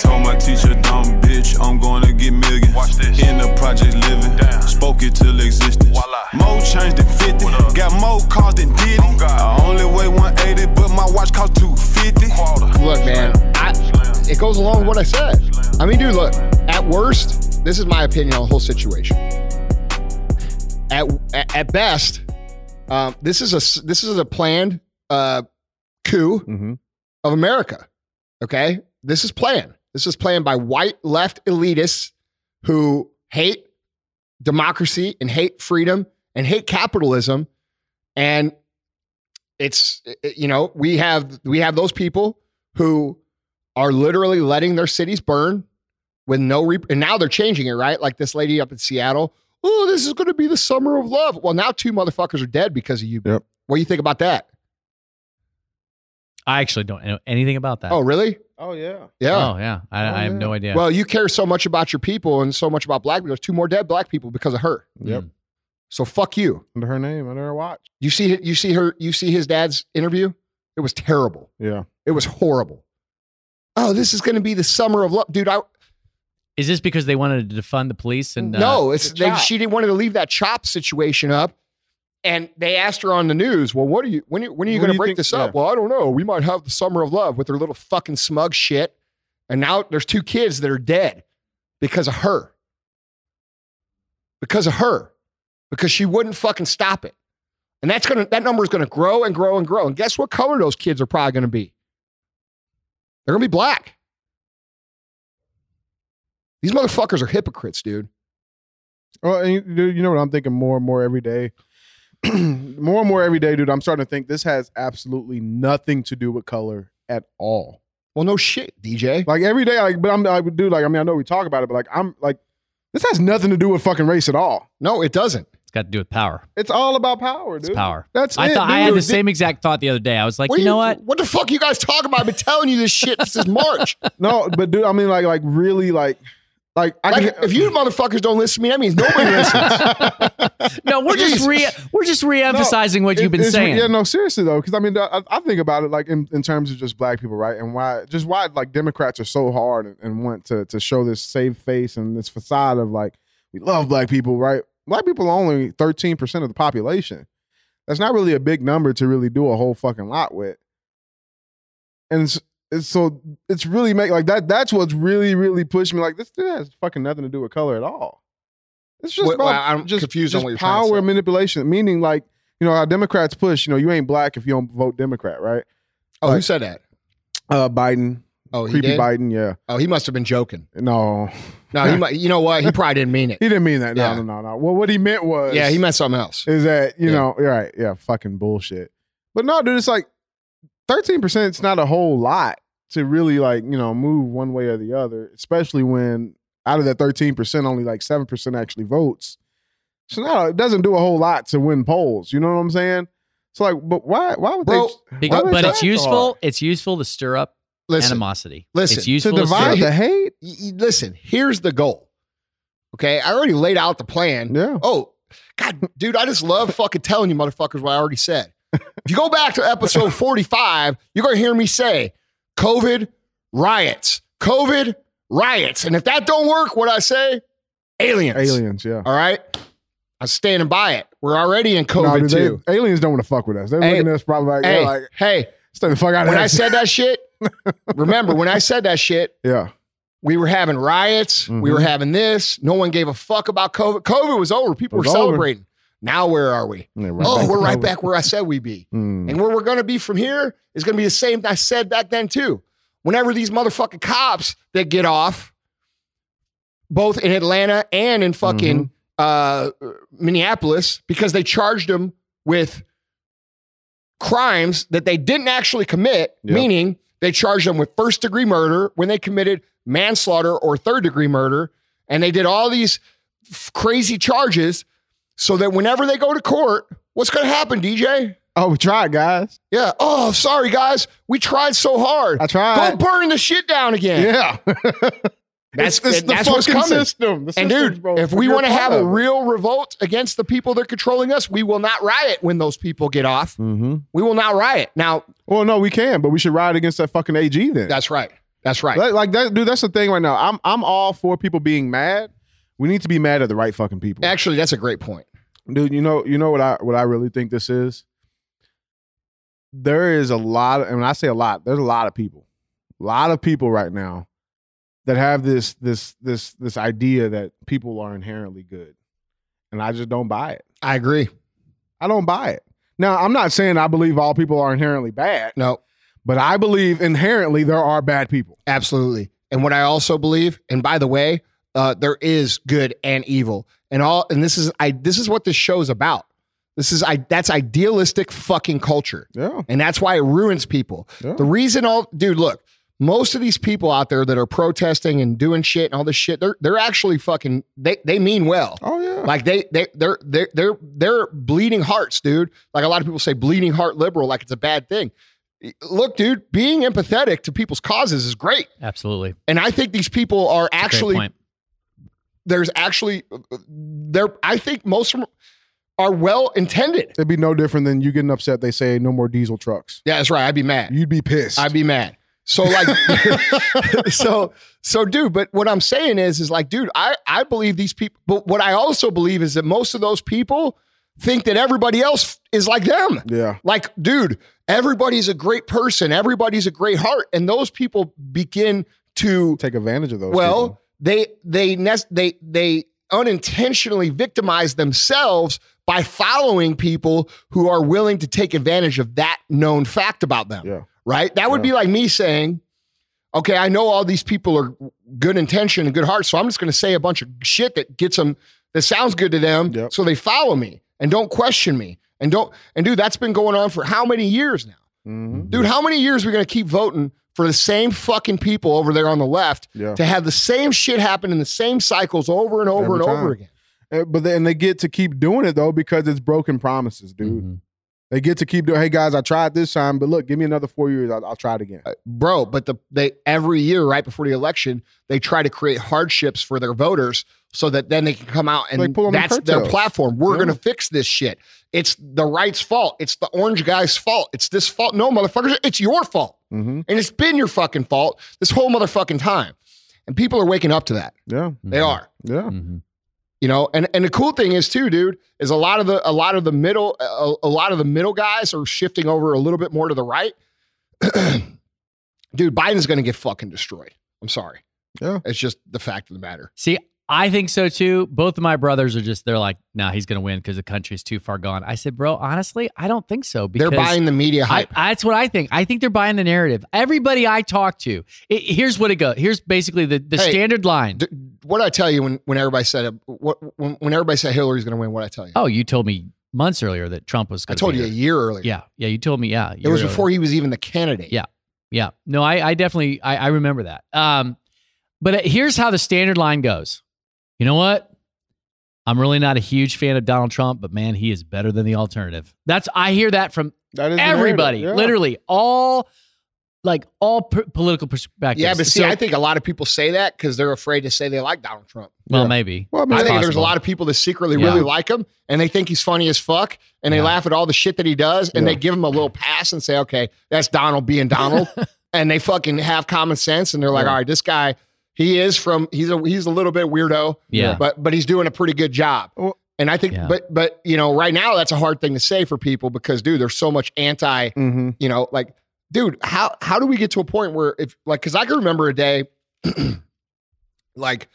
Told my teacher, dumb bitch, I'm gonna get millions. Watch this. In the project living, Damn. spoke it till existence. Voila. More change than 50, What up? got more cars than Diddy. Oh, God. I only weigh 180, but my watch cost 250. Quarter. Look, man, I, it goes along with what I said. I mean, dude, look, at worst, this is my opinion on the whole situation. At at, at best, um, this is a this is a planned uh, coup Mm-hmm. of America. Okay, this is planned. This is planned by white left elitists who hate democracy and hate freedom and hate capitalism, and it's you know we have we have those people who are literally letting their cities burn with no re- and now they're changing it right? Like this lady up in seattle oh this is going to be the summer of love. Well now two motherfuckers are dead because of you Yep. what do you think about that I actually don't know anything about that. oh really Oh yeah. yeah Oh, yeah. I, I have yeah. no idea. well you care so much about your people and so much about black people there's two more dead black people because of her Yep. Mm. so fuck you Under her name, under her watch. you see you see her you see his dad's interview it was terrible Yeah. it was horrible oh this is going to be the summer of love dude i Is this because they wanted to defund the police? And uh, no, it's the they, she didn't want to leave that CHOP situation up. And they asked her on the news, "Well, what are you when, you- when are you going to break think- this up?" yeah. Well, I don't know. We might have the summer of love with her little fucking smug shit. And now there's two kids that are dead because of her. Because of her. Because she wouldn't fucking stop it. And that's gonna that number is gonna grow and grow and grow. And guess what color those kids are probably gonna be? They're gonna be black. These motherfuckers are hypocrites, dude. Well, and you, dude, you know what I'm thinking more and more every day. more and more every day, dude. I'm starting to think this has absolutely nothing to do with color at all. Well, no shit, DJ. Like every day, like, but I'm like, dude, like, I mean, I know we talk about it, but like, I'm like, this has nothing to do with fucking race at all. No, it doesn't. it's got to do with power. It's all about power, dude. It's power. That's I it, thought I had the same exact thought the other day. I was like, What you are know what? What the fuck you guys talking about? I've been telling you this shit since March. No, but dude, I mean, like, like really, like, like, I Like, can, if you motherfuckers don't listen to me, that means nobody listens. No, we're just re we're just re-emphasizing what you've been saying. Yeah, no, seriously though, because I mean, I, I think about it like in, in terms of just black people, right? And why, just why like Democrats are so hard and, and want to to show this save face and this facade of like we love black people, right? Black people are only thirteen percent of the population. That's not really a big number to really do a whole fucking lot with. And so it's really make like that. That's what's really really pushed me. Like this, this has fucking nothing to do with color at all. It's just Wait, about well, I'm just, confused on just what you're trying to power manipulation. Meaning, like you know, our Democrats push. You know, you ain't black if you don't vote Democrat, right? Oh, who said that? Uh, Biden, Oh, he creepy did. Biden, yeah. Oh, he must have been joking. No, No, he might. You know what? He probably didn't mean it. he didn't mean that. No, Yeah. no, no, no. Well, what he meant was, Yeah, he meant something else. is that you Yeah. know, you're right? Yeah, fucking bullshit. But no, dude, it's like thirteen percent. It's not a whole lot to really like you know move one way or the other, especially when out of that thirteen percent, only like seven percent actually votes. So no, it doesn't do a whole lot to win polls. You know what I'm saying? So like, but why? Why would Bro, they? Be- why would but they it's useful. hard? It's useful to stir up Listen, animosity. listen, it's useful to to, divide stir the hate. y- y- listen. Here's the goal. Okay, I already laid out the plan. Yeah. Oh, God, dude, I just love fucking telling you motherfuckers what I already said. If you go back to episode 45, you're going to hear me say COVID riots, COVID riots. And if that don't work, what I say, aliens. Aliens, yeah. All right. I'm standing by it. We're already in No, COVID dude, they- too. aliens don't want to fuck with us. They're Hey, looking at us probably like, Hey, like, hey, stay the fuck out of when. I said that shit, remember when I said that shit, yeah, we were having riots. We were Mhm. having this. No one gave a fuck about COVID. COVID was over. People It were celebrating. over. Now where are we? Right oh, we're right back where I said we'd be. Mm. And where we're going to be from here is going to be the same I said back then too. Whenever these motherfucking cops that get off, both in Atlanta and in fucking uh, Minneapolis, because they charged them with crimes that they didn't actually commit, Yep. meaning they charged them with first degree murder when they committed manslaughter or third degree murder. And they did all these f- crazy charges so that whenever they go to court, what's going to happen, DJ? Oh, we tried, guys. Yeah. Oh, sorry, guys. We tried so hard. I tried. Go burn the shit down again. Yeah, That's, it's, it's the that's fucking system. The And dude, broke. if we want to have a real revolt against the people that are controlling us, we will not riot when those people get off. Mhm. We will not riot. Now, well, no, we can, but we should riot against that fucking AG then. that's right. That's right. Like, like that, dude. That's the thing right now. I'm I'm all for people being mad. We need to be mad at the right fucking people, Actually, that's a great point. dude. You know, you know what I what I really think this is. There is a lot, of, and when I say a lot, there's a lot of people, a lot of people right now that have this this this this idea that people are inherently good, and I just don't buy it. I agree. I don't buy it. Now, I'm not saying I believe all people are inherently bad, No, but I believe inherently there are bad people. absolutely. And what I also believe, and by the way, uh, there is good and evil, and all. And this is I. This is what this show's about. This is I. That's idealistic fucking culture. Yeah. And that's why it ruins people. Yeah. The reason all dude, look, most of these people out there that are protesting and doing shit and all this shit, they're they're actually fucking they they mean well. Oh yeah. Like they they they're they're they're they're bleeding hearts, dude. Like a lot of people say bleeding heart liberal like it's a bad thing. Look, dude, being empathetic to people's causes is great. Absolutely. And I think these people are Great actually point. There's actually they're I think most of them are well intended. It'd be no different than you getting upset. They say no more diesel trucks. Yeah, that's right. I'd be mad. You'd be pissed. I'd be mad. So like so so dude, but what I'm saying is is like dude, I I believe these people but what I also believe is that most of those people think that everybody else is like them. yeah. Like dude, everybody's a great person, everybody's a great heart and those people begin to Take advantage of those. well, people. They they nes- they they unintentionally victimize themselves by following people who are willing to take advantage of that known fact about them Yeah. right? That would Yeah. be like me saying, okay, I know all these people are good intention and good heart, so I'm just going to say a bunch of shit that gets them that sounds good to them, Yep. so they follow me and don't question me and don't and dude, that's been going on for how many years now, Mhm. dude? How many years are we going to keep voting for the same fucking people over there on the left Yeah. to have the same shit happen in the same cycles over and over Every and time. over again? Uh, But then they get to keep doing it though because it's broken promises, dude. Mhm. They get to keep doing. Hey guys, I tried this time, but look, give me another four years. I'll, I'll try it again. bro. But the they every year right before the election, they try to create hardships for their voters so that then they can come out and Like pull on that's their coattails. platform. We're Yeah. gonna fix this shit. It's the right's fault. It's the orange guy's fault. It's this fault. No, motherfuckers, it's your fault, Mm-hmm. and it's been your fucking fault this whole motherfucking time. And people are waking up to that. Yeah. They Mhm. are. Yeah. Mhm. You know, and and the cool thing is too, dude, is a lot of the a lot of the middle a, a lot of the middle guys are shifting over a little bit more to the right. dude, Biden's going to get fucking destroyed. I'm sorry. Yeah. It's just the fact of the matter. See, I think so too. Both of my brothers are just, they're like, nah, he's going to win because the country's too far gone. I said, bro, honestly, I don't think so. Because They're buying the media I, hype. that's what I think. I think they're buying the narrative. Everybody I talk to, it, here's what it goes. Here's basically the, the Hey, standard line. D- what I tell you when when everybody said what when, when everybody said Hillary's going to win? What I tell you? oh, you told me months earlier that Trump was I going to told you a year earlier. Yeah. Yeah. You told me. Yeah. it was before he was even the candidate. Yeah. Yeah. No, I, I definitely I, I remember that. Um, but uh, here's how the standard line goes. You know what? I'm really not a huge fan of Donald Trump, but man, he is better than the alternative. That's I hear that from That is everybody. Yeah. literally all like all p- political perspectives. Yeah, but see, So- I think a lot of people say that because they're afraid to say they like Donald Trump. well, Yeah. maybe. Well, I mean, I It's think there's a lot of people that secretly Yeah. really like him and they think he's funny as fuck and they laugh at all the shit that he does and Yeah. they give him a little pass and say, okay, that's Donald being Donald. and they fucking have common sense and they're like, Yeah. all right, this guy, he is from he's a he's a little bit weirdo, Yeah. but but he's doing a pretty good job. And I think, Yeah. but but you know, right now that's a hard thing to say for people because dude, there's so much anti Mm-hmm. you know, like, dude, how how do we get to a point where if like, because I can remember a day, like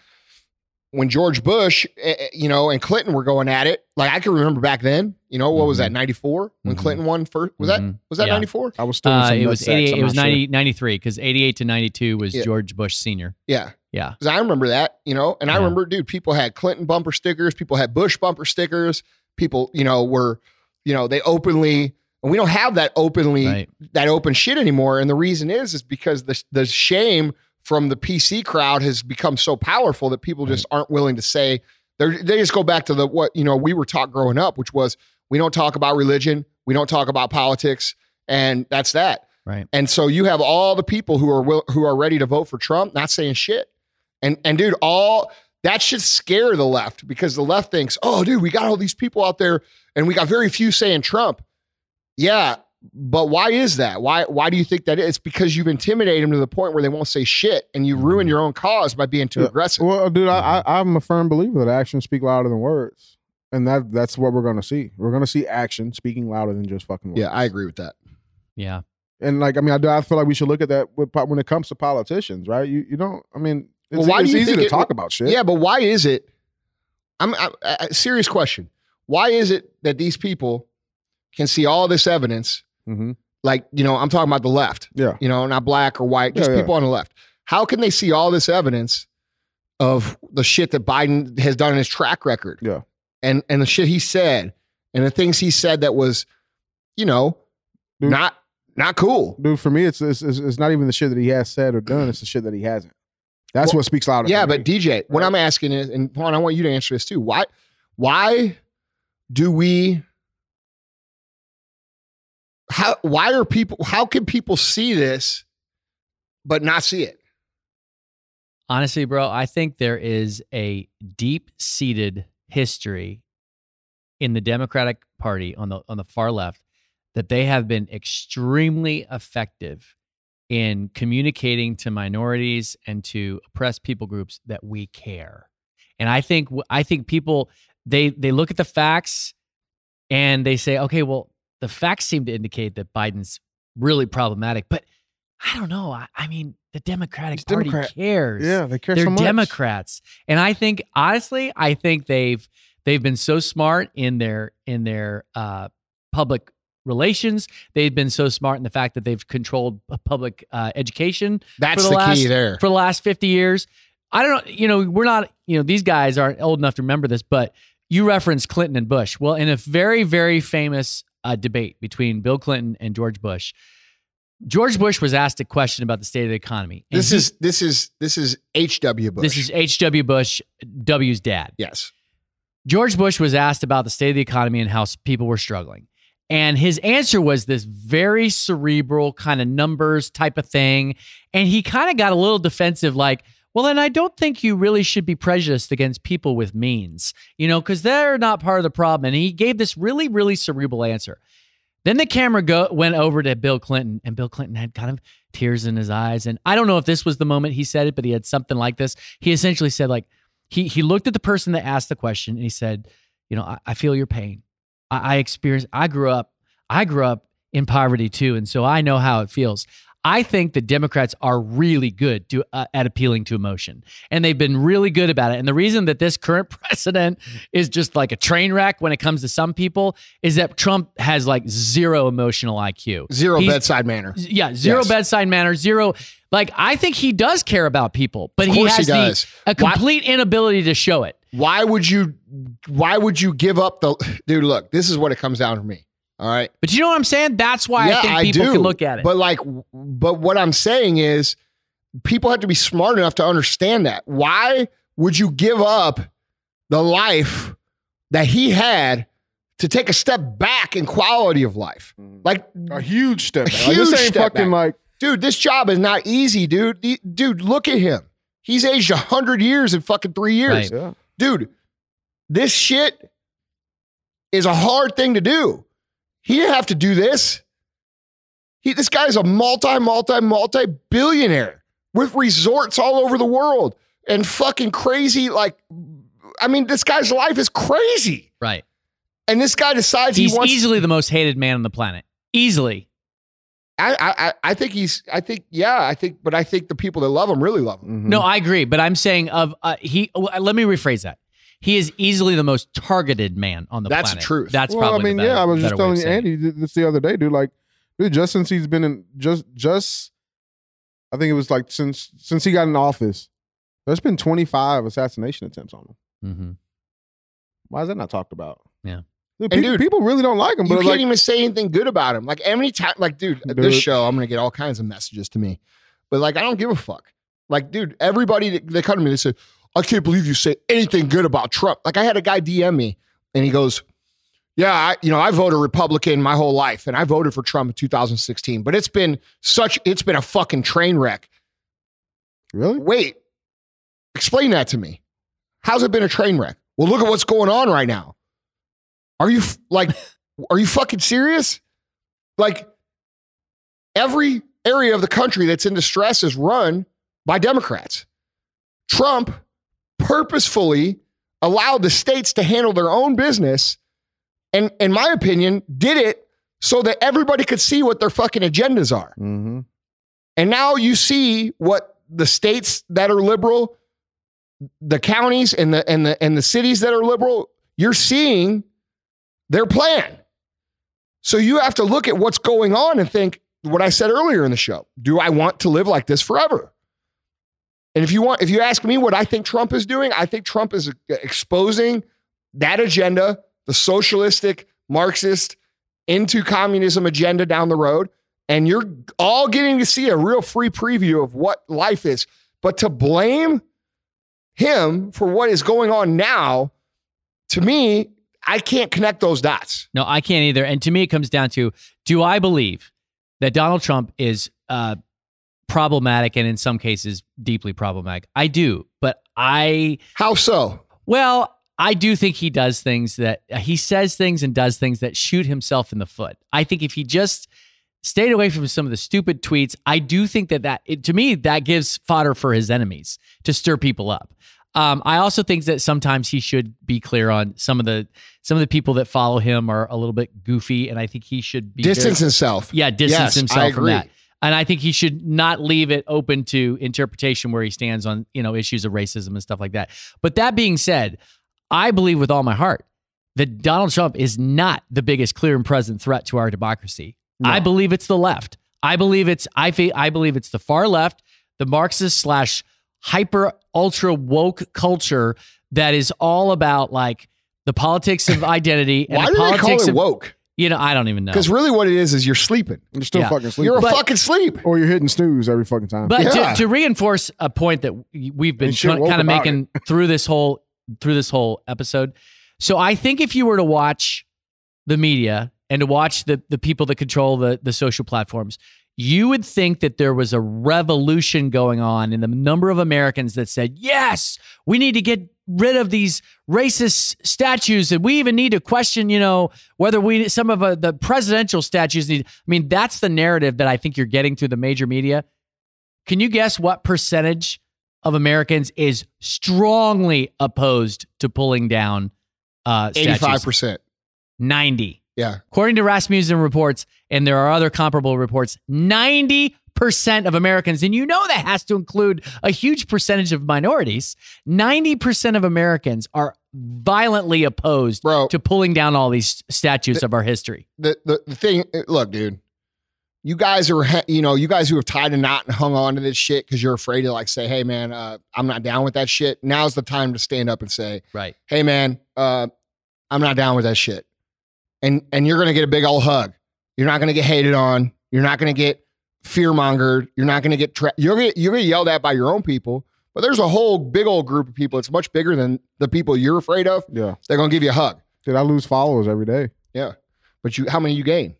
when George Bush, eh, eh, you know, and Clinton were going at it. Like I can remember back then. You know, what was that? Ninety four when Mhm. Clinton won first. Was that Mhm. was that Yeah. ninety four? I was still. in Uh, some it was nut 88. It was not sure. 93 because 88 to 92 was Yeah. George Bush Senior. Yeah, Yeah. because I remember that. You know, and I Yeah. remember, dude, people had Clinton bumper stickers. People had Bush bumper stickers. People, you know, were, you know, they openly. And we don't have that openly Right. that open shit anymore. And the reason is is because the the shame from the PC crowd has become so powerful that people just aren't willing to say they they just go back to the what you know we were taught growing up, which was we don't talk about religion, we don't talk about politics, and that's that. Right. And so you have all the people who are will, who are ready to vote for Trump not saying shit. And and dude, all that should scare the left because the left thinks, oh, dude, we got all these people out there and we got very few saying Trump. Yeah, but why is that? Why why do you think that is? It's because you've intimidated them to the point where they won't say shit, and you ruin your own cause by being too Yeah. aggressive. Well, dude, I, I, mm-hmm. I'm a firm believer that actions speak louder than words, and that that's what we're gonna see. We're gonna see action speaking louder than just fucking words. yeah, I agree with that. Yeah. And like, I mean, I, do- I feel like we should look at that with, when it comes to politicians, right? You you don't. I mean, it's, Well, why do it's you easy to it- talk about shit. Yeah, but why is it? I'm I, I, serious question. Why is it that these people can see all this evidence? Hmm Like you know, I'm talking about the left. Yeah. You know, not black or white, just Yeah, yeah. people on the left. How can they see all this evidence of the shit that Biden has done in his track record? Yeah. and and the shit he said and the things he said that was, you know, Dude. not not cool. Dude, for me, it's, it's it's not even the shit that he has said or done. It's the shit that he hasn't. That's Well, what speaks louder. Yeah, but me. DJ, what I'm asking is, and Juan, I want you to answer this too. Why, why do we? How? Why are people? How can people see this, but not see it? Honestly, bro, I think there is a deep seated history in the Democratic Party on the on the far left that they have been extremely effective in communicating to minorities and to oppressed people groups that we care. And I think I think people they they look at the facts and they say, okay, well, the facts seem to indicate that Biden's really problematic, but I don't know. I, I mean, the Democratic He's Party Democrat. cares. yeah, they care They're so much. Democrats, and I think honestly, I think they've they've been so smart in their in their uh, public relations. They've been so smart in the fact that they've controlled public uh, education That's For the, the key there. for the last 50 years. I don't know, you know, we're not, you know, these guys aren't old enough to remember this, but you referenced Clinton and Bush. Well, in a very, very famous uh, debate between Bill Clinton and George Bush, George Bush was asked a question about the state of the economy. This he- is this is this is H.W. Bush. this is H.W. Bush, W's dad. yes. George Bush was asked about the state of the economy and how people were struggling. And his answer was this very cerebral kind of numbers type of thing. And he kind of got a little defensive, like, well, then I don't think you really should be prejudiced against people with means, you know, because they're not part of the problem. And he gave this really, really cerebral answer. Then the camera go, went over to Bill Clinton, and Bill Clinton had kind of tears in his eyes. And I don't know if this was the moment he said it, but he had something like this. He essentially said, like, he he looked at the person that asked the question and he said, you know, I, I feel your pain. I, I experienced. I grew up. I grew up in poverty too, and so I know how it feels. I think the Democrats are really good to, uh, at appealing to emotion, and they've been really good about it. And the reason that this current president is just like a train wreck when it comes to some people is that Trump has like zero emotional IQ. Zero He's- bedside manner. Yeah, zero Yes. bedside manner, zero. Like I think he does care about people, but he has he. The, a Why- complete inability to show it. Why would you? Why would you give up the dude? Look, this is what it comes down to me. All right. But you know what I'm saying? That's why I think people do. can look at it. But like, but what I'm saying is, people have to be smart enough to understand that. Why would you give up the life that he had to take a step back in quality of life? Mm-hmm. Like, a huge step. A back. Like, this huge ain't step fucking back. like dude, this job is not easy, dude. Dude, look at him. He's aged hundred years in fucking three years, Right. yeah. dude. This shit is a hard thing to do. He didn't have to do this. He, this guy's a multi, multi, multi billionaire with resorts all over the world and fucking crazy. Like, I mean, this guy's life is crazy. right. And this guy decides He's he wants. easily the most hated man on the planet. Easily. I, I, I- I think he's. I think, yeah, I think, but I think the people that love him really love him. Mhm. No, I agree. But I'm saying of uh, he. Let me rephrase that. He is easily the most targeted man on the planet. That's true. planet. truth. That's well, I mean, the better, yeah, I was just better way of telling you. Andy, this the other day, dude. Like, dude, just since he's been in, just, just, I think it was like since since he got in office, there's been 25 assassination attempts on him. Mm-hmm. Why is that not talked about? Yeah. Dude, And people, dude, people really don't like him, You but can't like, even say anything good about him. Like every time, like, dude, at this show, I'm gonna get all kinds of messages to me, but like, I don't give a fuck. Like, dude, everybody they come to me, they say, "I can't believe you say anything good about Trump." Like, I had a guy DM me, and he goes, "Yeah, I, you know, I voted Republican my whole life, and I voted for Trump in 2016, but it's been such, it's been a fucking train wreck." really? Wait, explain that to me. How's it been a train wreck? Well, look at what's going on right now. Are you like, are you fucking serious? Like, every area of the country that's in distress is run by Democrats. Trump purposefully allowed the states to handle their own business and in my opinion did it so that everybody could see what their fucking agendas are. Mm-hmm. And now you see what the states that are liberal, the counties and the and the and the cities that are liberal, you're seeing their plan. So you have to look at what's going on and think what I said earlier in the show. Do I want to live like this forever? And if you want if you ask me what I think Trump is doing, I think Trump is exposing that agenda, the socialistic, Marxist into communism agenda down the road and you're all getting to see a real free preview of what life is. But to blame him for what is going on now, to me, I can't connect those dots. No, I can't either. And to me, it comes down to do I believe that Donald Trump is uh, problematic and in some cases deeply problematic? I do. But I, How so? well, I do think he does things that he says things and does things that shoot himself in the foot. I think if he just stayed away from some of the stupid tweets, I do think that that it, to me that gives fodder for his enemies to stir people up. Um, I also think that sometimes he should be clear on some of the some of the people that follow him are a little bit goofy, and I think he should be very- Distance himself. yeah, distance Yes, I himself from that. And I think he should not leave it open to interpretation where he stands on, you know, issues of racism and stuff like that. But that being said, I believe with all my heart that Donald Trump is not the biggest clear and present threat to our democracy. I believe it's the left. I believe it's I fe- I believe it's the far left, the Marxist slash hyper ultra woke culture that is all about like the politics of identity and Why the do they call politics it of woke? You know I don't even know. Because really what it is is you're sleeping. You're still Yeah. fucking sleeping. You're a But- fucking sleep. or you're hitting snooze every fucking time. But Yeah. to, to reinforce a point that we've been And shit woke kind of about making through this whole through this whole episode, so I think if you were to watch the media and to watch the the people that control the the social platforms, you would think that there was a revolution going on in the number of Americans that said, "Yes, we need to get rid of these racist statues, and we even need to question, you know, whether we some of uh, the presidential statues need." I mean, that's the narrative that I think you're getting through the major media. Can you guess what percentage of Americans is strongly opposed to pulling down uh, statues? Eighty-five percent. 90. Yeah. According to Rasmussen reports, and there are other comparable reports, 90% of Americans, and you know that has to include a huge percentage of minorities, 90% of Americans are violently opposed Bro. to pulling down all these statues of our history. the, the the thing look dude you guys are, you know you guys who have tied a knot and hung on to this shit because you're afraid to like say hey man uh, i'm not down with that shit now's the time to stand up and say Right. hey man uh, i'm not down with that shit and and you're gonna get a big old hug you're not gonna get hated on you're not gonna get fear mongered you're not gonna get tra- you're gonna you're gonna yelled at by your own people but there's a whole big old group of people it's much bigger than the people you're afraid of yeah. they're gonna give you a hug Dude, I lose followers every day. yeah but you how many you gain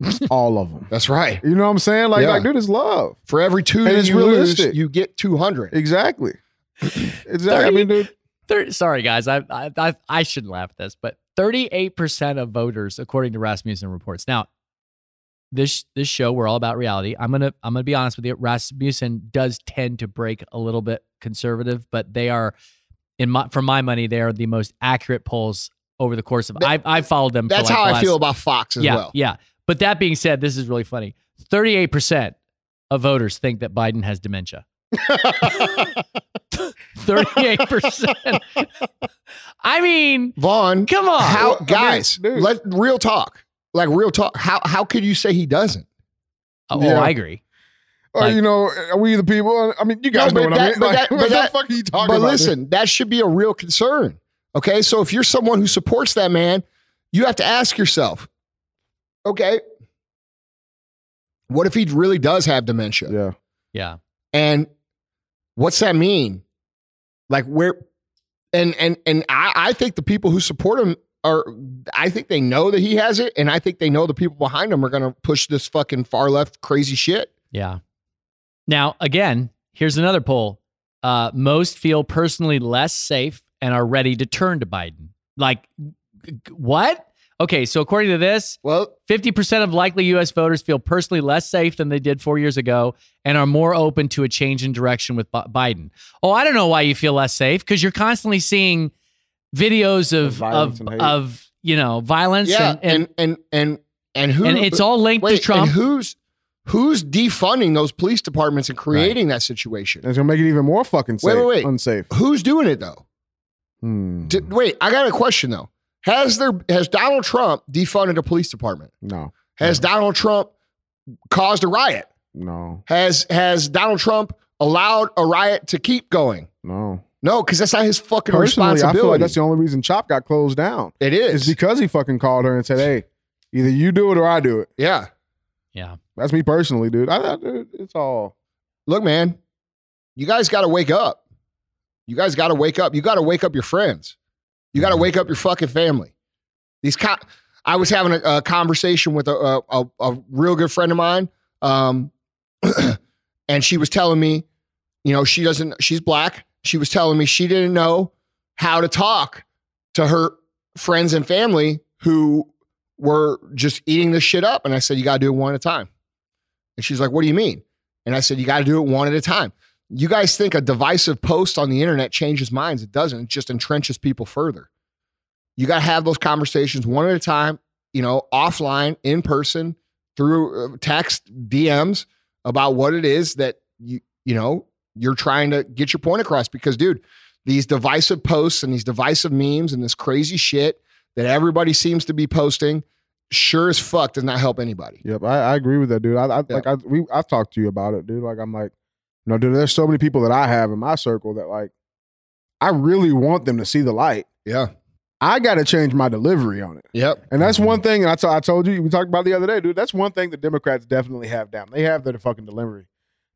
All of them. that's right You know what I'm saying? Like, Yeah. like, dude, it's love. For every two And that it's you realistic. lose, you get 200. Exactly. exactly. I mean, dude. Thir- sorry, guys. I, I I I shouldn't laugh at this, but 38% of voters, according to Rasmussen reports. Now, this this show, we're all about reality. I'm gonna I'm gonna be honest with you. Rasmussen does tend to break a little bit conservative, but they are, in my for my money, they are the most accurate polls over the course of. That- I've I've followed them. That's like how the I feel about Fox as yeah, well. yeah. But that being said, this is really funny. 38% of voters think that Biden has dementia. 38%. I mean, Vaughn, come on. how Well, I mean, guys, let real talk. Like real talk. How how could you say he doesn't? oh, Yeah. Oh, I agree. Or, Like- you know, are we the people? I mean, you guys No, know but what I mean. but Like, that- what but the that- fuck are you talking But about? dude? listen, that should be a real concern. Okay? So if you're someone who supports that man, you have to ask yourself, okay, what if he really does have dementia? Yeah. Yeah. And what's that mean? Like where and and and I, I think the people who support him are I think they know that he has it, and I think they know the people behind him are gonna push this fucking far left crazy shit. Yeah. Now, again, here's another poll. Uh, most feel personally less safe and are ready to turn to Biden. Like, what? Okay, so according to this, Well, 50% of likely U.S. voters feel personally less safe than they did four years ago and are more open to a change in direction with Bi- Biden. Oh, I don't know why you feel less safe because you're constantly seeing videos Of of violence of, and of you know violence yeah, and, and, and and and and who? and it's all linked wait, to Trump. And who's who's defunding those police departments and creating that situation? It's gonna make it even more fucking safe, Wait, wait, wait. unsafe. Who's doing it though? Hmm. D- wait, I got a question though. Has there has Donald Trump defunded a police department? no, Has Donald Trump caused a riot? no, Has has Donald Trump allowed a riot to keep going? no. No, because that's not his fucking Personally, I feel like that's the only reason CHOP got closed down. it It's because he fucking called her and said, "Hey, either you do it or I do it." yeah. yeah. That's me personally, dude. I, I dude, it's all. Look, man, you guys got to wake up. You guys got to wake up. You got to wake up your friends. You got to wake up your fucking family. These co- I was having a, a conversation with a, a, a, a real good friend of mine, um, and she was telling me, you know, she doesn't. She's black. She was telling me she didn't know how to talk to her friends and family who were just eating this shit up. And I said, you got to do it one at a time. And she's like, what do you mean? And I said, you got to do it one at a time. You guys think a divisive post on the internet changes minds. It doesn't. It just entrenches people further. You got to have those conversations one at a time, you know, offline, in person, through uh, text, DMs about what it is that you, you know, you're trying to get your point across. Because, dude, these divisive posts and these divisive memes and this crazy shit that everybody seems to be posting sure as fuck does not help anybody. Yep, I, I agree with that, dude. I, I Yeah. like I we I've talked to you about it, dude. Like I'm like, you know, dude. There's so many people that I have in my circle that like, I really want them to see the light. Yeah. I got to change my delivery on it. Yep. And that's mm-hmm. one thing, and I I told you, we talked about the other day, dude. That's one thing the Democrats definitely have down. They have their fucking delivery.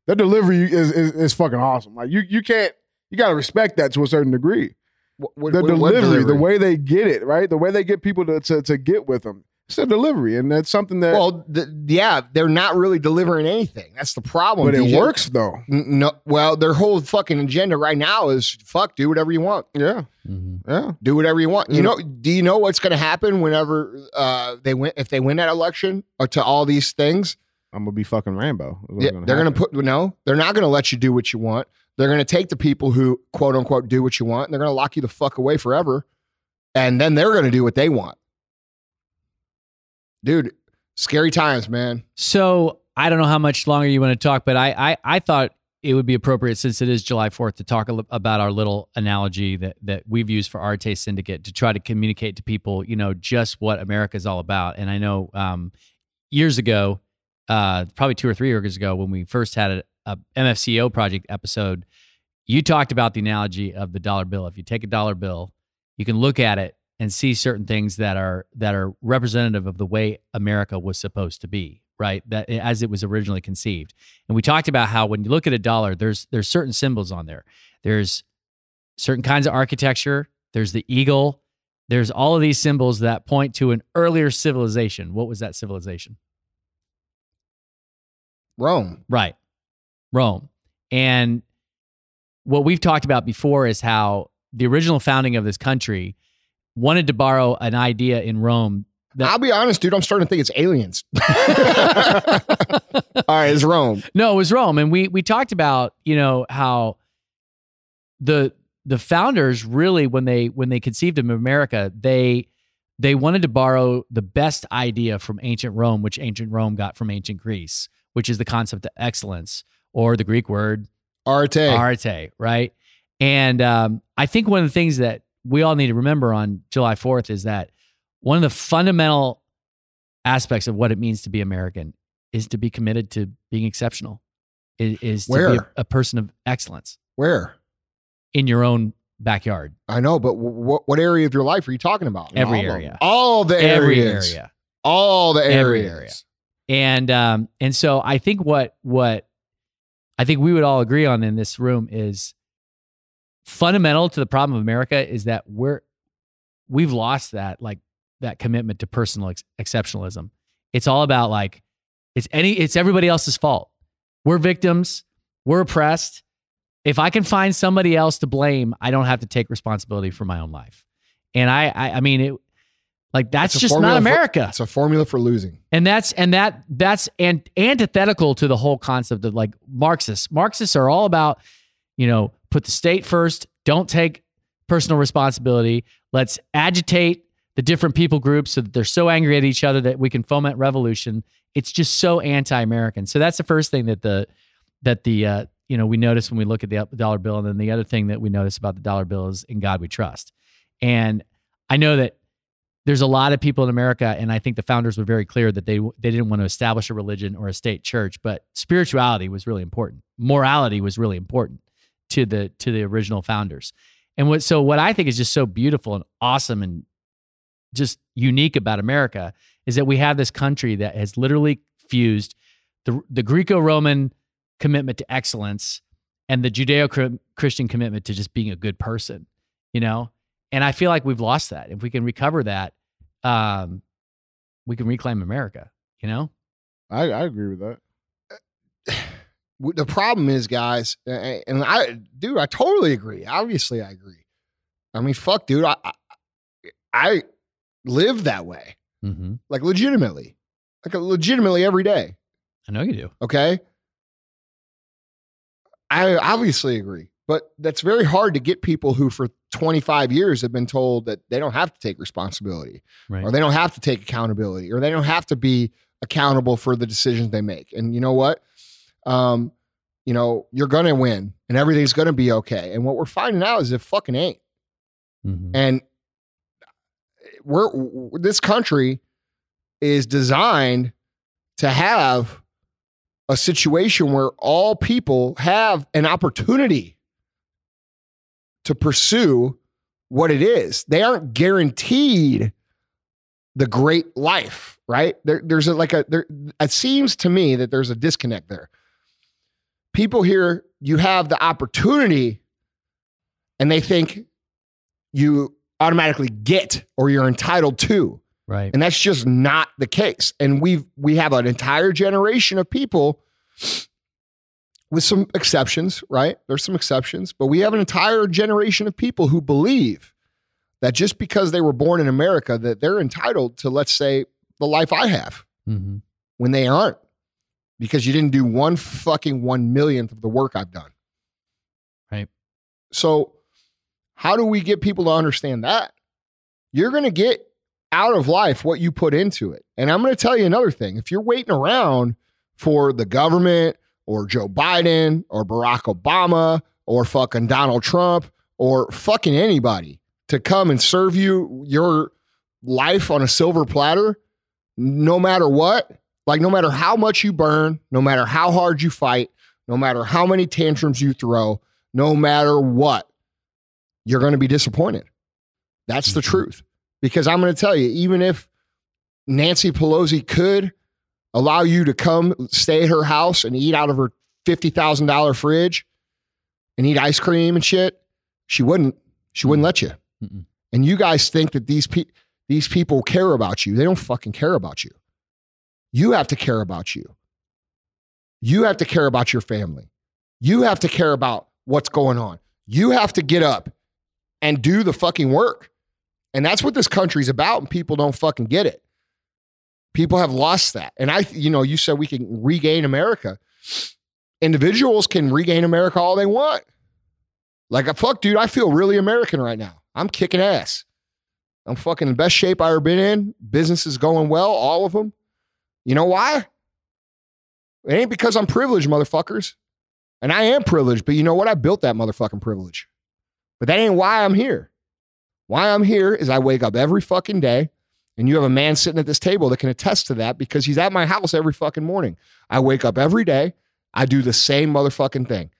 Their delivery is is, is fucking awesome. Like you you can't you got to respect that to a certain degree. What, what- The what- what delivery, the way they get it, right? The way they get people to to, to get with them. It's their delivery, and that's something that. Well, the, yeah, they're not really delivering anything. That's the problem. but it works though. N- No, well, their whole fucking agenda right now is fuck, do whatever you want. Yeah, Mhm. yeah. Do whatever you want. You know, do you know what's going to happen whenever uh, they win if they win that election or to all these things? I'm gonna be fucking Rambo. is what's Yeah, they're going to put no, they're not going to let you do what you want. They're going to take the people who quote unquote do what you want and they're going to lock you the fuck away forever. And then they're going to do what they want. Dude, scary times, man. So I don't know how much longer you want to talk, but I I, I thought it would be appropriate since it is July 4th to talk about our little analogy that that we've used for Arete Syndicate to try to communicate to people, you know, just what America is all about. And I know um, years ago, uh, probably two or three years ago, when we first had a, a MFCEO project episode, you talked about the analogy of the dollar bill. If you take a dollar bill, you can look at it and see certain things that are that are representative of the way America was supposed to be, right? That eh, as it was originally conceived. And we talked about how when you look at a dollar, there's there's certain symbols on there. There's certain kinds of architecture. There's the eagle. There's all of these symbols that point to an earlier civilization. What was that civilization? Rome. Right. Rome. And what we've talked about before is how the original founding of this country wanted to borrow an idea in Rome that I'll be honest, dude. I'm starting to think it's aliens. All right, it's Rome. No, it was Rome, and we we talked about you know how the the founders really when they when they conceived of America they they wanted to borrow the best idea from ancient Rome, which ancient Rome got from ancient Greece, which is the concept of excellence or the Greek word Arete. arete, right? And um, I think one of the things that we all need to remember on July 4th is that one of the fundamental aspects of what it means to be American is to be committed to being exceptional, is, is to be Where? a, a person of excellence Where? in your own backyard, I know, but what what area of your life are you talking about? every all area, All the every areas. area. All the Every areas. area. And um, and so I think what what I think we would all agree on in this room is fundamental to the problem of America is that we're we've lost that like that commitment to personal ex- exceptionalism. It's all about like it's any it's everybody else's fault. We're victims. We're oppressed. If I can find somebody else to blame, I don't have to take responsibility for my own life. And I I, I mean it Like that's just not for- America. It's a formula for losing. And that's and that that's and antithetical to the whole concept of like Marxists. Marxists are all about, you know, put the state first, don't take personal responsibility. Let's agitate the different people groups so that they're so angry at each other that we can foment revolution. It's just so anti-American. So that's the first thing that the that the uh, you know we notice when we look at the dollar bill, and then the other thing that we notice about the dollar bill is "In God We Trust." And I know that there's a lot of people in America, and I think the founders were very clear that they they didn't want to establish a religion or a state church, but spirituality was really important. Morality was really important to the to the original founders. And what so what I think is just so beautiful and awesome and just unique about America is that we have this country that has literally fused the the Greco-Roman commitment to excellence and the Judeo-Christian commitment to just being a good person, you know? And I feel like we've lost that. If we can recover that, um, we can reclaim America, you know? I, I agree with that. The problem is, guys, and I, dude, I totally agree. Obviously, I agree. I mean, fuck, dude, I, I, I live that way, Mm-hmm. like legitimately, like legitimately every day. I know you do. Okay. I obviously agree, but that's very hard to get people who for 25 years have been told that they don't have to take responsibility Right. or they don't have to take accountability or they don't have to be accountable for the decisions they make. And you know what? Um, you know, you're going to win and everything's going to be okay. And what we're finding out is it fucking ain't. Mhm. And we're w- this country is designed to have a situation where all people have an opportunity to pursue what it is. They aren't guaranteed the great life, right? There, there's a, like a there. It seems to me that there's a disconnect there. People here, you have the opportunity, and they think you automatically get or you're entitled to. Right. And that's just not the case. And we've we have an entire generation of people with some exceptions, right? There's some exceptions, but we have an entire generation of people who believe that just because they were born in America that they're entitled to let's say the life I have Mm-hmm. when they aren't because you didn't do one fucking one millionth of the work I've done. Right. So, how do we get people to understand that? You're going to get out of life what you put into it. And I'm going to tell you another thing. If you're waiting around for the government or Joe Biden or Barack Obama or fucking Donald Trump or fucking anybody to come and serve you your life on a silver platter, no matter what, like no matter how much you burn, no matter how hard you fight, no matter how many tantrums you throw, no matter what, you're going to be disappointed. That's the Mhm. truth. Because I'm going to tell you, even if Nancy Pelosi could allow you to come stay at her house and eat out of her $50,000 fridge and eat ice cream and shit, she wouldn't. She wouldn't let you. Mm-mm. And you guys think that these pe- these people care about you. They don't fucking care about you. You have to care about you. You have to care about your family. You have to care about what's going on. You have to get up and do the fucking work. And that's what this country's about, and people don't fucking get it. People have lost that. And I, you know, you said we can regain America. Individuals can regain America all they want. Like, a fuck, dude, I feel really American right now. I'm kicking ass. I'm fucking in the best shape I've ever been in. Business is going well, all of them. You know why? It ain't because I'm privileged, motherfuckers. And I am privileged, but you know what? I built that motherfucking privilege. But that ain't why I'm here. Why I'm here is I wake up every fucking day, and you have a man sitting at this table that can attest to that because he's at my house every fucking morning. I wake up every day. I do the same motherfucking thing.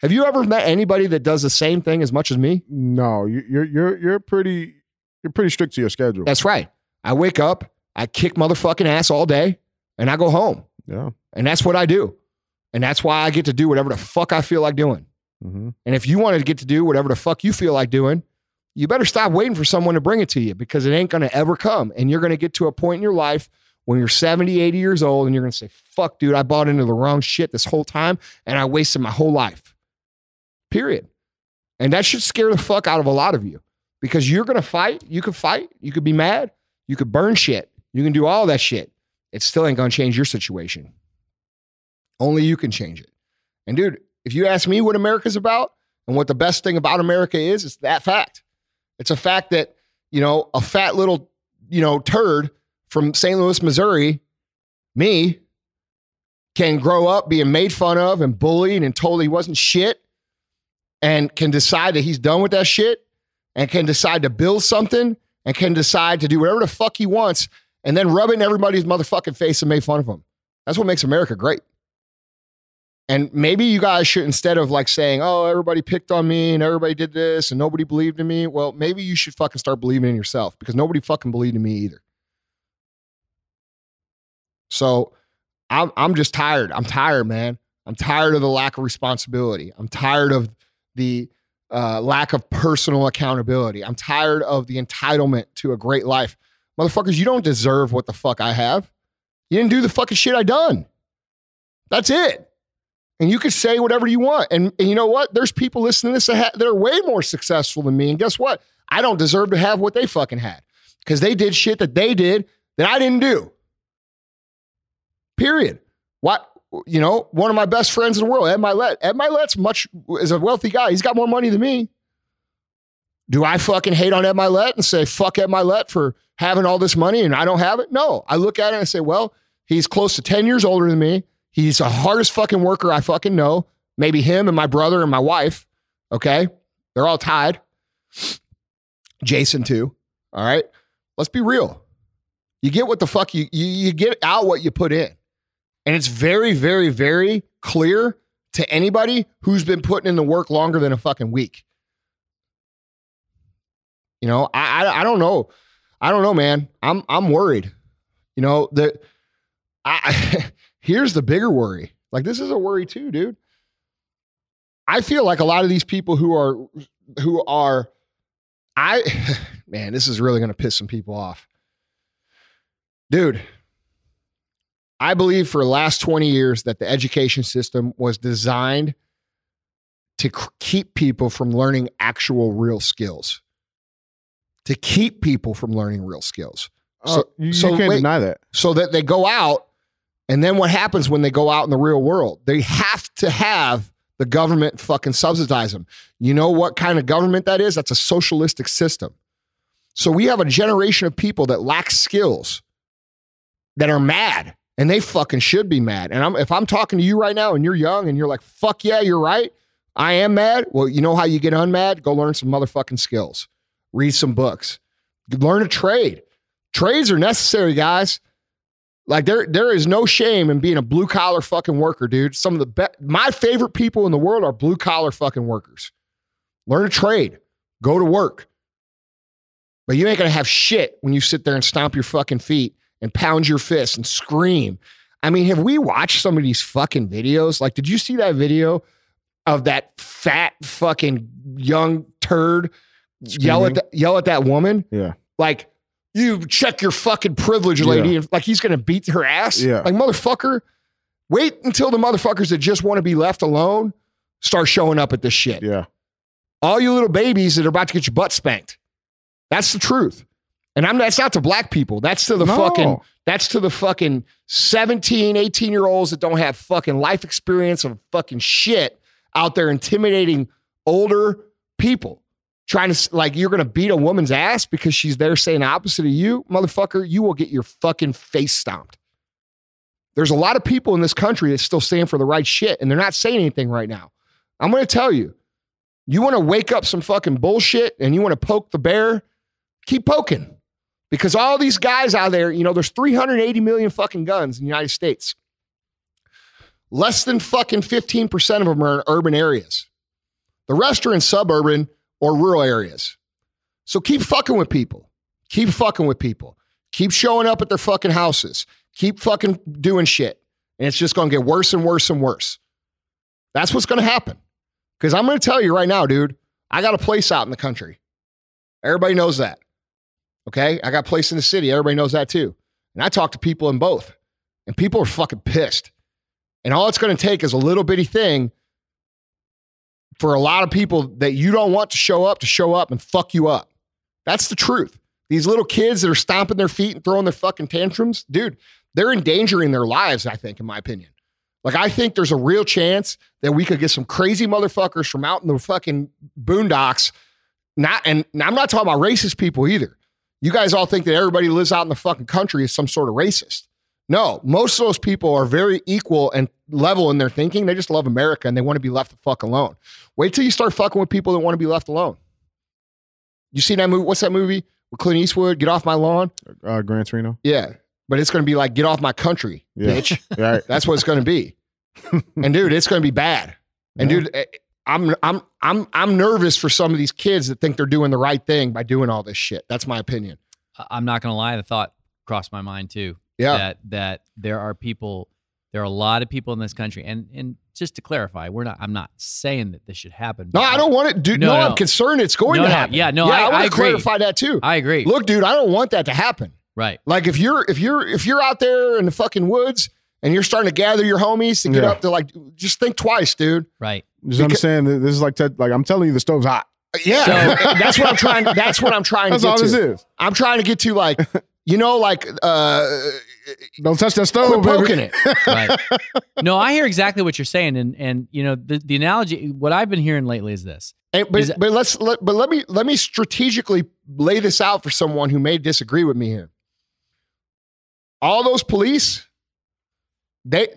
Have you ever met anybody that does the same thing as much as me? No, you- you're you're you're pretty you're pretty strict to your schedule. That's right. I wake up, I kick motherfucking ass all day, and I go home. yeah. And that's what I do. And that's why I get to do whatever the fuck I feel like doing. hmm And if you want to get to do whatever the fuck you feel like doing, you better stop waiting for someone to bring it to you because it ain't going to ever come. And you're going to get to a point in your life when you're 70, 80 years old and you're going to say, fuck, dude, I bought into the wrong shit this whole time and I wasted my whole life. Period. And that should scare the fuck out of a lot of you because you're going to fight. You could fight. You could be mad. You could burn shit. You can do all that shit. It still ain't gonna change your situation. Only you can change it. And dude, if you ask me what America's about and what the best thing about America is, it's that fact. It's a fact that, you know, a fat little, you know, turd from St. Louis, Missouri, me, can grow up being made fun of and bullied and told he wasn't shit and can decide that he's done with that shit and can decide to build something and can decide to do whatever the fuck he wants and then rub it in everybody's motherfucking face and make fun of them. That's what makes America great. And maybe you guys should, instead of like saying, oh, everybody picked on me and everybody did this and nobody believed in me, well, maybe you should fucking start believing in yourself because nobody fucking believed in me either. So I'm, I'm just tired. I'm tired, man. I'm tired of the lack of responsibility. I'm tired of the uh, lack of personal accountability. I'm tired of the entitlement to a great life. Motherfuckers, you don't deserve what the fuck I have. You didn't do the fucking shit I done. That's it. And you can say whatever you want. And, and you know what? There's people listening to this that, ha- that are way more successful than me. And guess what? I don't deserve to have what they fucking had because they did shit that they did that I didn't do. Period. What? You know, one of my best friends in the world, Ed Mylett. Ed Mylett's much is a wealthy guy. He's got more money than me. Do I fucking hate on Ed Mylett and say fuck Ed Mylett for having all this money and I don't have it? No. I look at it and say, well, he's close to 10 years older than me. He's the hardest fucking worker I fucking know. Maybe him and my brother and my wife. Okay. They're all tied. Jason, too. All right. Let's be real. You get what the fuck you, you, you get out what you put in. And it's very, very, very clear to anybody who's been putting in the work longer than a fucking week. You know, I, I, I don't know. I don't know, man. I'm I'm worried. You know, the I here's the bigger worry. Like this is a worry too, dude. I feel like a lot of these people who are who are I man, this is really going to piss some people off. Dude, I believe for the last 20 years that the education system was designed to keep people from learning actual real skills. To keep people from learning real skills. Oh, So- you, you so can't wait. deny that. so that they go out and then what happens when they go out in the real world? They have to have the government fucking subsidize them. You know what kind of government that is? That's a socialistic system. So we have a generation of people that lack skills that are mad and they fucking should be mad. And I'm, if i'm talking to you right now and you're young and you're like fuck yeah you're right. I am mad. Well you know how you get unmad? Go learn some motherfucking skills read some books learn a trade trades are necessary guys like there, there is no shame in being a blue collar fucking worker, dude. Some of the best, my favorite people in the world are blue collar fucking workers. Learn a trade, go to work. But you ain't gonna have shit when you sit there and stomp your fucking feet and pound your fists and scream. I mean, have we watched some of these fucking videos? Like, did you see that video of that fat fucking young turd yell at the, yell at that woman? Yeah. like you check your fucking privilege, lady, and like he's gonna beat her ass. Yeah. Like motherfucker, wait until the motherfuckers that just want to be left alone start showing up at this shit. Yeah. All you little babies that are about to get your butt spanked. That's the truth. And I'm that's not to black people. That's to the No. fucking that's to the fucking 17, 18 year olds that don't have fucking life experience of fucking shit out there intimidating older people trying to like you're gonna beat a woman's ass because she's there saying opposite of you, motherfucker. You will get your fucking face stomped. There's a lot of people in this country that still stand for the right shit, and they're not saying anything right now. I'm gonna tell you, you want to wake up some fucking bullshit and you want to poke the bear, keep poking. Because all these guys out there, you know, there's 380 million fucking guns in the United States. Less than fucking 15% of them are in urban areas. The rest are in suburban or rural areas. So keep fucking with people. Keep fucking with people. Keep showing up at their fucking houses. Keep fucking doing shit. And it's just going to get worse and worse and worse. That's what's going to happen. Because I'm going to tell you right now, dude, I got a place out in the country. Everybody knows that. Okay. I got a place in the city. Everybody knows that too. And I talk to people in both, and people are fucking pissed. And all it's going to take is a little bitty thing for a lot of people that you don't want to show up to show up and fuck you up. That's the truth. These little kids that are stomping their feet and throwing their fucking tantrums, dude, they're endangering their lives, I think, in my opinion. Like, I think there's a real chance that we could get some crazy motherfuckers from out in the fucking boondocks. Not, and I'm not talking about racist people either. You guys all think that everybody lives out in the fucking country is some sort of racist. No, most of those people are very equal and level in their thinking. They just love America and they want to be left the fuck alone. Wait till you start fucking with people that want to be left alone. You seen that movie? What's that movie with Clint Eastwood? Get off my lawn. Uh, Gran Torino. Yeah, but it's going to be like get off my country, Yeah. bitch. Right. That's what it's going to be. and dude, it's going to be bad. And Yeah. dude, eh, I'm I'm I'm I'm nervous for some of these kids that think they're doing the right thing by doing all this shit. That's my opinion. I'm not gonna lie, the thought crossed my mind too. Yeah. That that there are people, there are a lot of people in this country, and and just to clarify, we're not. I'm not saying that this should happen. No, I don't want it. Dude, no, No, I'm concerned it's going No, to no. happen. Yeah, no, yeah, I- I, want to clarify that too. I agree. Look, dude, I don't want that to happen. right. Like if you're if you're if you're out there in the fucking woods and you're starting to gather your homies to get Yeah. up to like just think twice, dude. Right. I'm saying this is like te- like I'm telling you, the stove's hot. Yeah, So- that's what I'm trying. That's what I'm trying That's to get all to. this is. I'm trying to get to like, you know, like uh, Don't touch that stove, quit baby. poking it. Right. no, I hear exactly what you're saying, and and you know the the analogy. What I've been hearing lately is this. And, but Is but let's let, but let me let me strategically lay this out for someone who may disagree with me here. All those police, they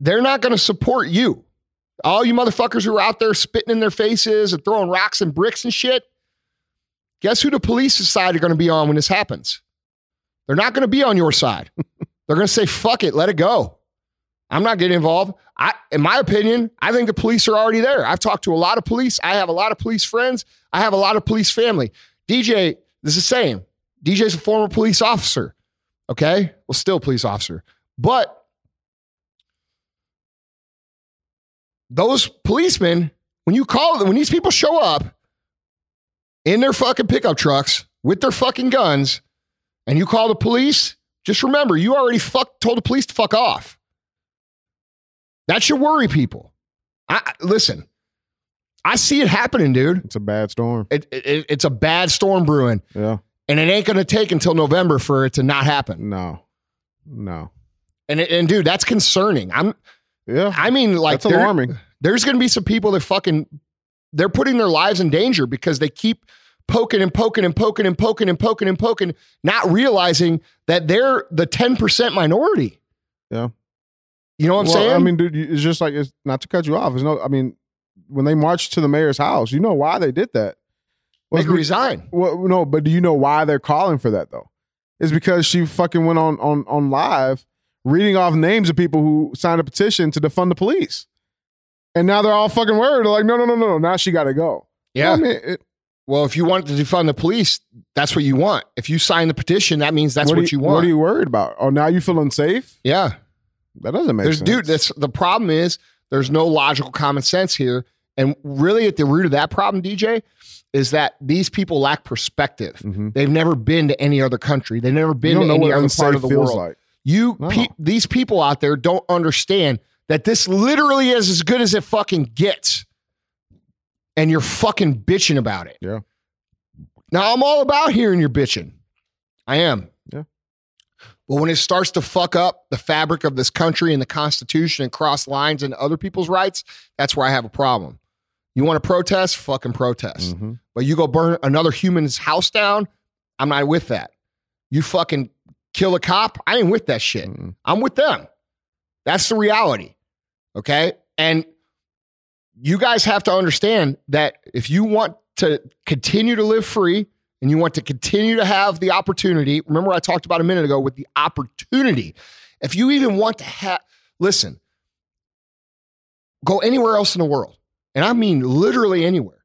they're not going to support you. All you motherfuckers who are out there spitting in their faces and throwing rocks and bricks and shit. Guess who the police side are going to be on when this happens? They're not going to be on your side. They're going to say, fuck it, let it go. I'm not getting involved. I, in my opinion, I think the police are already there. I've talked to a lot of police. I have a lot of police friends. I have a lot of police family. DJ, this is the same. DJ's a former police officer. Okay. Well, still police officer. But those policemen, when you call them, when these people show up in their fucking pickup trucks with their fucking guns, and you call the police, just remember you already fuck told the police to fuck off. That should worry people. I, listen. I see it happening, dude. It's a bad storm. It, it, it's a bad storm brewing, Yeah. and it ain't going to take until November for it to not happen. No. No. And it- and dude, that's concerning. I'm. Yeah. I mean, like, That's alarming. there's going to be some people that fucking they're putting their lives in danger because they keep poking and poking and poking and poking and poking and poking, not realizing that they're the 10% minority. Yeah. You know what I'm well, saying? I mean, dude, it's just like it's not to cut you off. It's no. I mean, when they marched to the mayor's house, you know why they did that. Was make her resign. well, no, but do you know why they're calling for that though? It's because she fucking went on on on live reading off names of people who signed a petition to defund the police, and now they're all fucking worried. They're like, no, no, no, no, no. Now she got to go. Yeah. I mean, it, well, if you want to defund the police, that's what you want. If you sign the petition, that means that's what, are you, want. What are you worried about? Oh, now you feel unsafe? yeah. That doesn't make There's sense. dude, that's the problem is there's no logical common sense here. And really at the root of that problem, DJ, is that these people lack perspective. Mhm. They've never been to any other country. They've never been to any other part of the world. like. You, No. pe- these people out there don't understand that this literally is as good as it fucking gets, and you're fucking bitching about it. Yeah. Now I'm all about hearing your bitching. I am. Yeah. But when it starts to fuck up the fabric of this country and the Constitution and cross lines and other people's rights, that's where I have a problem. You want to protest? Fucking protest. Mhm. But you go burn another human's house down, I'm not with that. You fucking kill a cop, I ain't with that shit. Mm-mm. I'm with them. That's the reality. Okay. And you guys have to understand that if you want to continue to live free and you want to continue to have the opportunity, remember I talked about a minute ago with the opportunity. If you even want to have, listen, go anywhere else in the world. And I mean literally anywhere.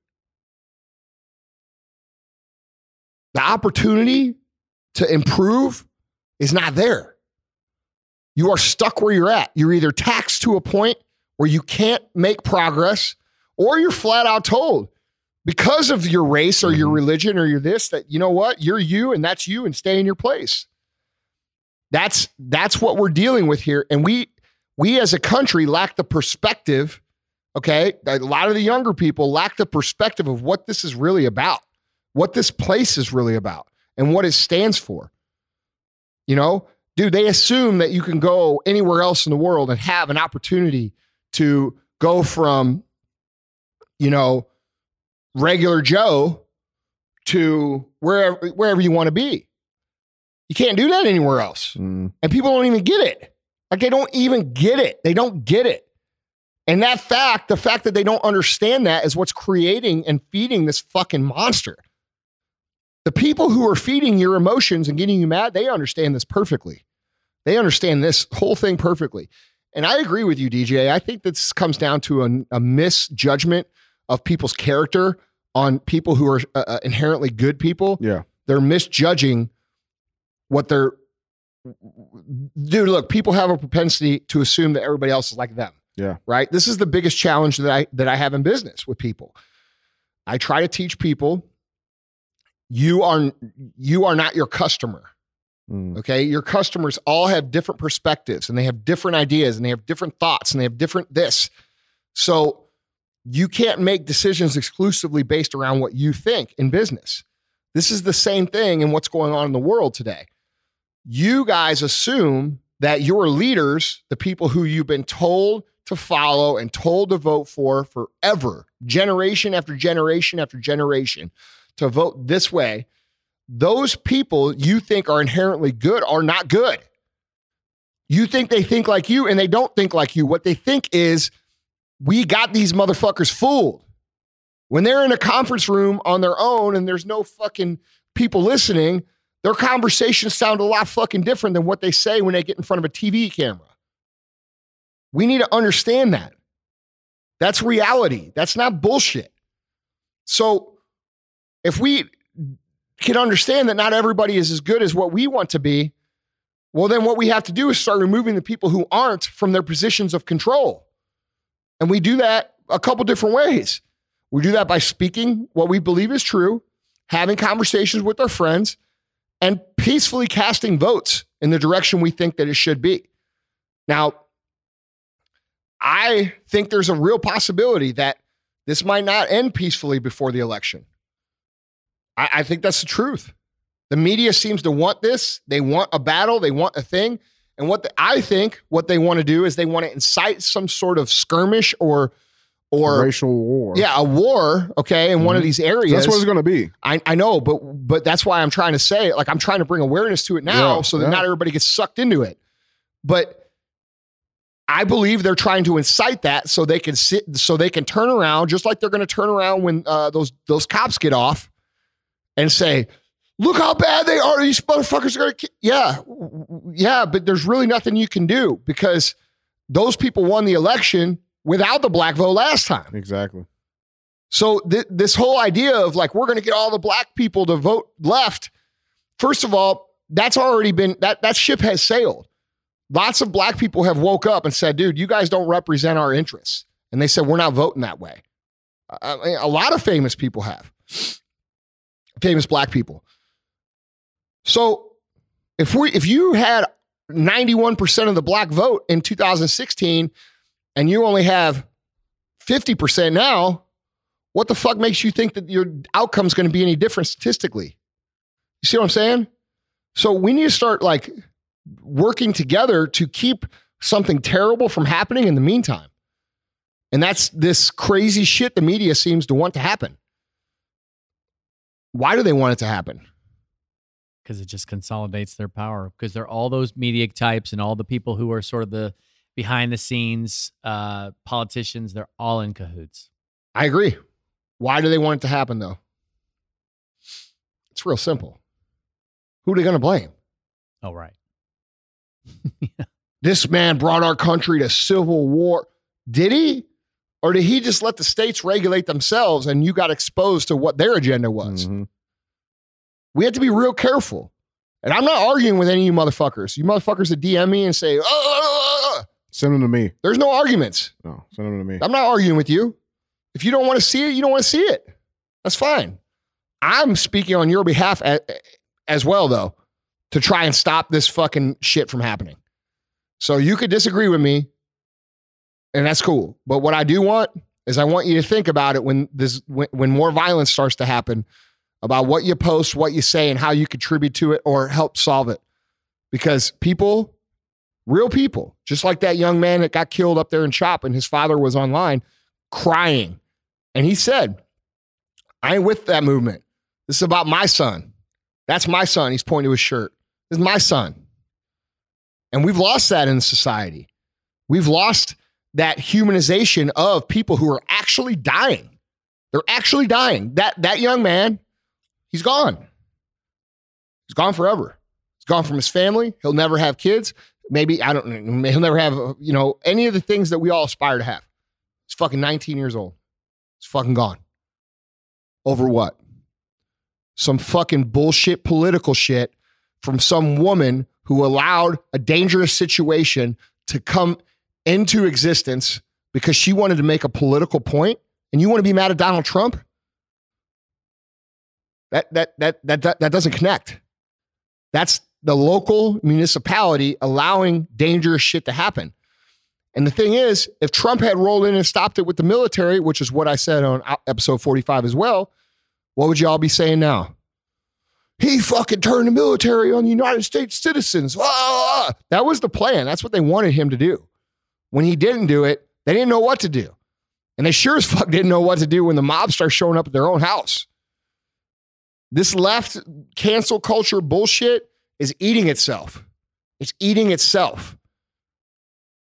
The opportunity to improve is not there. You are stuck where you're at. You're either taxed to a point where you can't make progress, or you're flat out told because of your race or your Mhm. religion or your this that you know what you're you and that's you and stay in your place. That's that's what we're dealing with here, and we we as a country lack the perspective. Okay, a lot of the younger people lack the perspective of what this is really about, what this place is really about. and what it stands for. You know, dude, they assume that you can go anywhere else in the world and have an opportunity to go from, you know, regular Joe to wherever wherever you want to be. You can't do that anywhere else. Mm. And people don't even get it. Like they don't even get it. They don't get it. And that fact, the fact that they don't understand that is what's creating and feeding this fucking monster. The people who are feeding your emotions and getting you mad, they understand this perfectly. They understand this whole thing perfectly. And I agree with you, DJ. I think this comes down to a, a misjudgment of people's character on people who are uh, uh, inherently good people. Yeah. They're misjudging what they're. Dude, look, people have a propensity to assume that everybody else is like them. Yeah. Right. This is the biggest challenge that I that I have in business with people. I try to teach people you are you are not your customer. Mm. Okay. Your customers all have different perspectives and they have different ideas and they have different thoughts and they have different this. So you can't make decisions exclusively based around what you think in business. This is the same thing in what's going on in the world today. You guys assume that your leaders, the people who you've been told to follow and told to vote for forever, generation after generation after generation, to vote this way, those people you think are inherently good are not good. You think they think like you and they don't think like you. What they think is, we got these motherfuckers fooled. When they're in a conference room on their own and there's no fucking people listening, their conversations sound a lot fucking different than what they say when they get in front of a TV camera. We need to understand that. That's reality. That's not bullshit. So if we can understand that not everybody is as good as what we want to be, well, then what we have to do is start removing the people who aren't from their positions of control. And we do that a couple different ways. We do that by speaking what we believe is true, having conversations with our friends, and peacefully casting votes in the direction we think that it should be. Now, I think there's a real possibility that this might not end peacefully before the election. I, I think that's the truth. The media seems to want this. They want a battle, they want a thing. And what the, I think what they want to do is they want to incite some sort of skirmish or or racial war. yeah, a war, okay, in one of Mhm. these areas. that's what it's going to be. I, I know, but but that's why I'm trying to say, like, I'm trying to bring awareness to it now, Yeah, so that yeah. not everybody gets sucked into it. But I believe they're trying to incite that so they can sit, so they can turn around, just like they're going to turn around when uh, those those cops get off, and say, "Look how bad they are! These motherfuckers are going to." Yeah, yeah, but there's really nothing you can do because those people won the election without the black vote last time. Exactly. So th- this whole idea of like we're going to get all the black people to vote left. First of all, that's already been that that ship has sailed. Lots of black people have woke up and said, "Dude, you guys don't represent our interests," and they said we're not voting that way. Uh, I mean, a lot of famous people have, famous black people. So if we if you had ninety one percent of the black vote in 2016, and you only have fifty percent now, what the fuck makes you think that your outcome's going to be any different statistically? You see what I'm saying? So we need to start like working together to keep something terrible from happening in the meantime. And that's this crazy shit the media seems to want to happen. Why do they want it to happen? because it just consolidates their power because they're all those media types and all the people who are sort of the behind the scenes uh, politicians they're all in cahoots I agree. Why do they want it to happen though? It's real simple. Who are they going to blame? oh right this man brought our country to civil war. Did he? Or did he just let the states regulate themselves and you got exposed to what their agenda was? Mhm. We have to be real careful. And I'm not arguing with any of you motherfuckers. You motherfuckers that DM me and say, "Oh, Send them to me. there's no arguments. No, send them to me. I'm not arguing with you. If you don't want to see it, you don't want to see it. That's fine. I'm speaking on your behalf as well, though, to try and stop this fucking shit from happening. So you could disagree with me, and that's cool. But what I do want is I want you to think about it when this when, when more violence starts to happen about what you post, what you say, and how you contribute to it or help solve it. Because people, real people, just like that young man that got killed up there in CHOP and his father was online crying. And he said, I ain't with that movement. This is about my son. That's my son. He's pointing to his shirt. This is my son. And we've lost that in society. We've lost that humanization of people who are actually dying. They're actually dying. That that young man, he's gone. He's gone forever. He's gone from his family. He'll never have kids. Maybe I don't. Know. He'll never have you know any of the things that we all aspire to have. He's fucking 19 years old. He's fucking gone. Over what? Some fucking bullshit political shit from some woman who allowed a dangerous situation to come into existence because she wanted to make a political point and you want to be mad at Donald Trump? That that that that that, that doesn't connect. That's the local municipality allowing dangerous shit to happen. And the thing is, if Trump had rolled in and stopped it with the military, which is what I said on episode 45 as well, what would y'all be saying now? He fucking turned the military on the United States citizens. Ah! That was the plan. That's what they wanted him to do. When he didn't do it, they didn't know what to do. And they sure as fuck didn't know what to do when the mob starts showing up at their own house. This left cancel culture bullshit is eating itself. It's eating itself.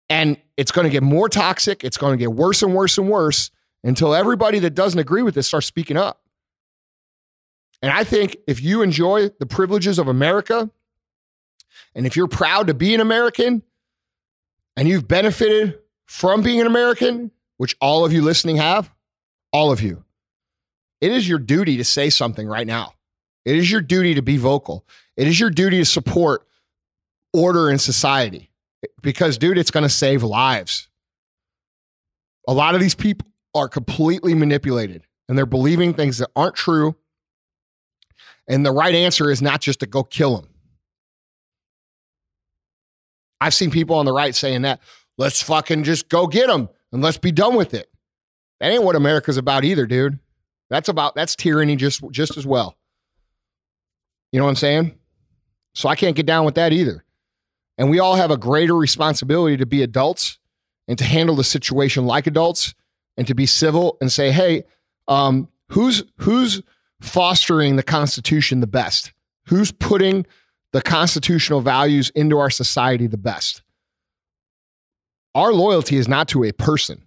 And it's going to get more toxic. It's going to get worse and worse and worse until everybody that doesn't agree with this starts speaking up. And I think if you enjoy the privileges of America, and if you're proud to be an American, and you've benefited from being an American, which all of you listening have, all of you, it is your duty to say something right now. It is your duty to be vocal. It is your duty to support order in society because, dude, it's going to save lives. A lot of these people are completely manipulated and they're believing things that aren't true and the right answer is not just to go kill him. I've seen people on the right saying that. Let's fucking just go get them and let's be done with it. That ain't what America's about either, dude. That's about that's tyranny just just as well. You know what I'm saying? So I can't get down with that either. And we all have a greater responsibility to be adults and to handle the situation like adults and to be civil and say, hey, um, who's who's fostering the Constitution the best? Who's putting the constitutional values into our society the best? Our loyalty is not to a person.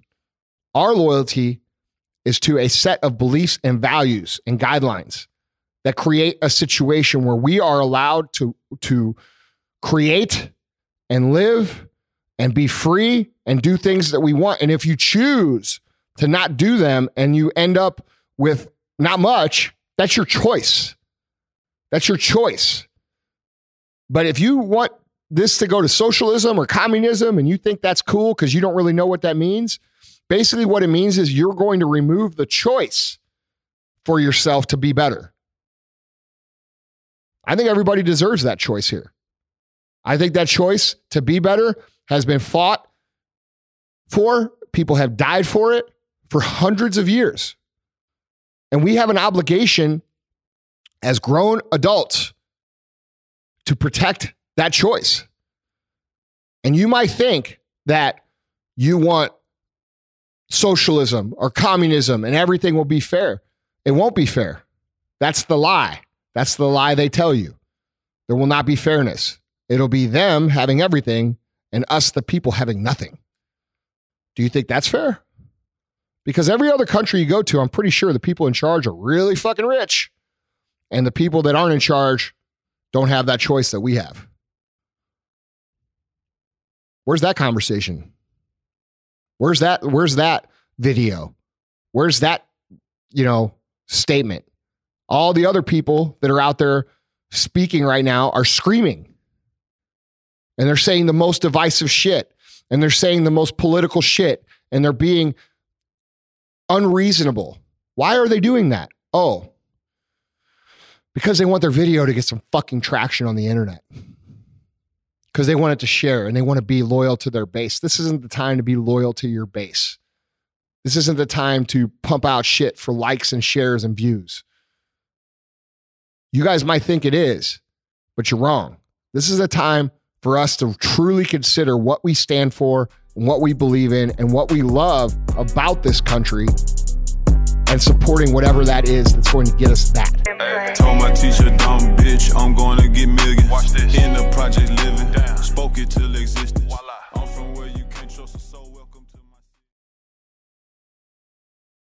Our loyalty is to a set of beliefs and values and guidelines that create a situation where we are allowed to, to create and live and be free and do things that we want. And if you choose to not do them and you end up with not much, that's your choice. That's your choice. But if you want this to go to socialism or communism and you think that's cool because you don't really know what that means, basically what it means is you're going to remove the choice for yourself to be better. I think everybody deserves that choice here. I think that choice to be better has been fought for. People have died for it for hundreds of years. And we have an obligation as grown adults to protect that choice. And you might think that you want socialism or communism and everything will be fair. It won't be fair. That's the lie. That's the lie they tell you. There will not be fairness. It'll be them having everything and us, the people, having nothing. Do you think that's fair? Because every other country you go to, I'm pretty sure the people in charge are really fucking rich. And the people that aren't in charge don't have that choice that we have. Where's that conversation? Where's that where's that video? Where's that, you know, statement? All the other people that are out there speaking right now are screaming. And they're saying the most divisive shit and they're saying the most political shit and they're being unreasonable. Why are they doing that? Oh, because they want their video to get some fucking traction on the internet. Because they want it to share and they want to be loyal to their base. This isn't the time to be loyal to your base. This isn't the time to pump out shit for likes and shares and views. You guys might think it is, but you're wrong. This is a time for us to truly consider what we stand for, and what we believe in, and what we love about this country, and supporting whatever that is that's going to get us that. Told my teacher, dumb bitch, I'm gonna get millions. In the project living, spoke it till existence.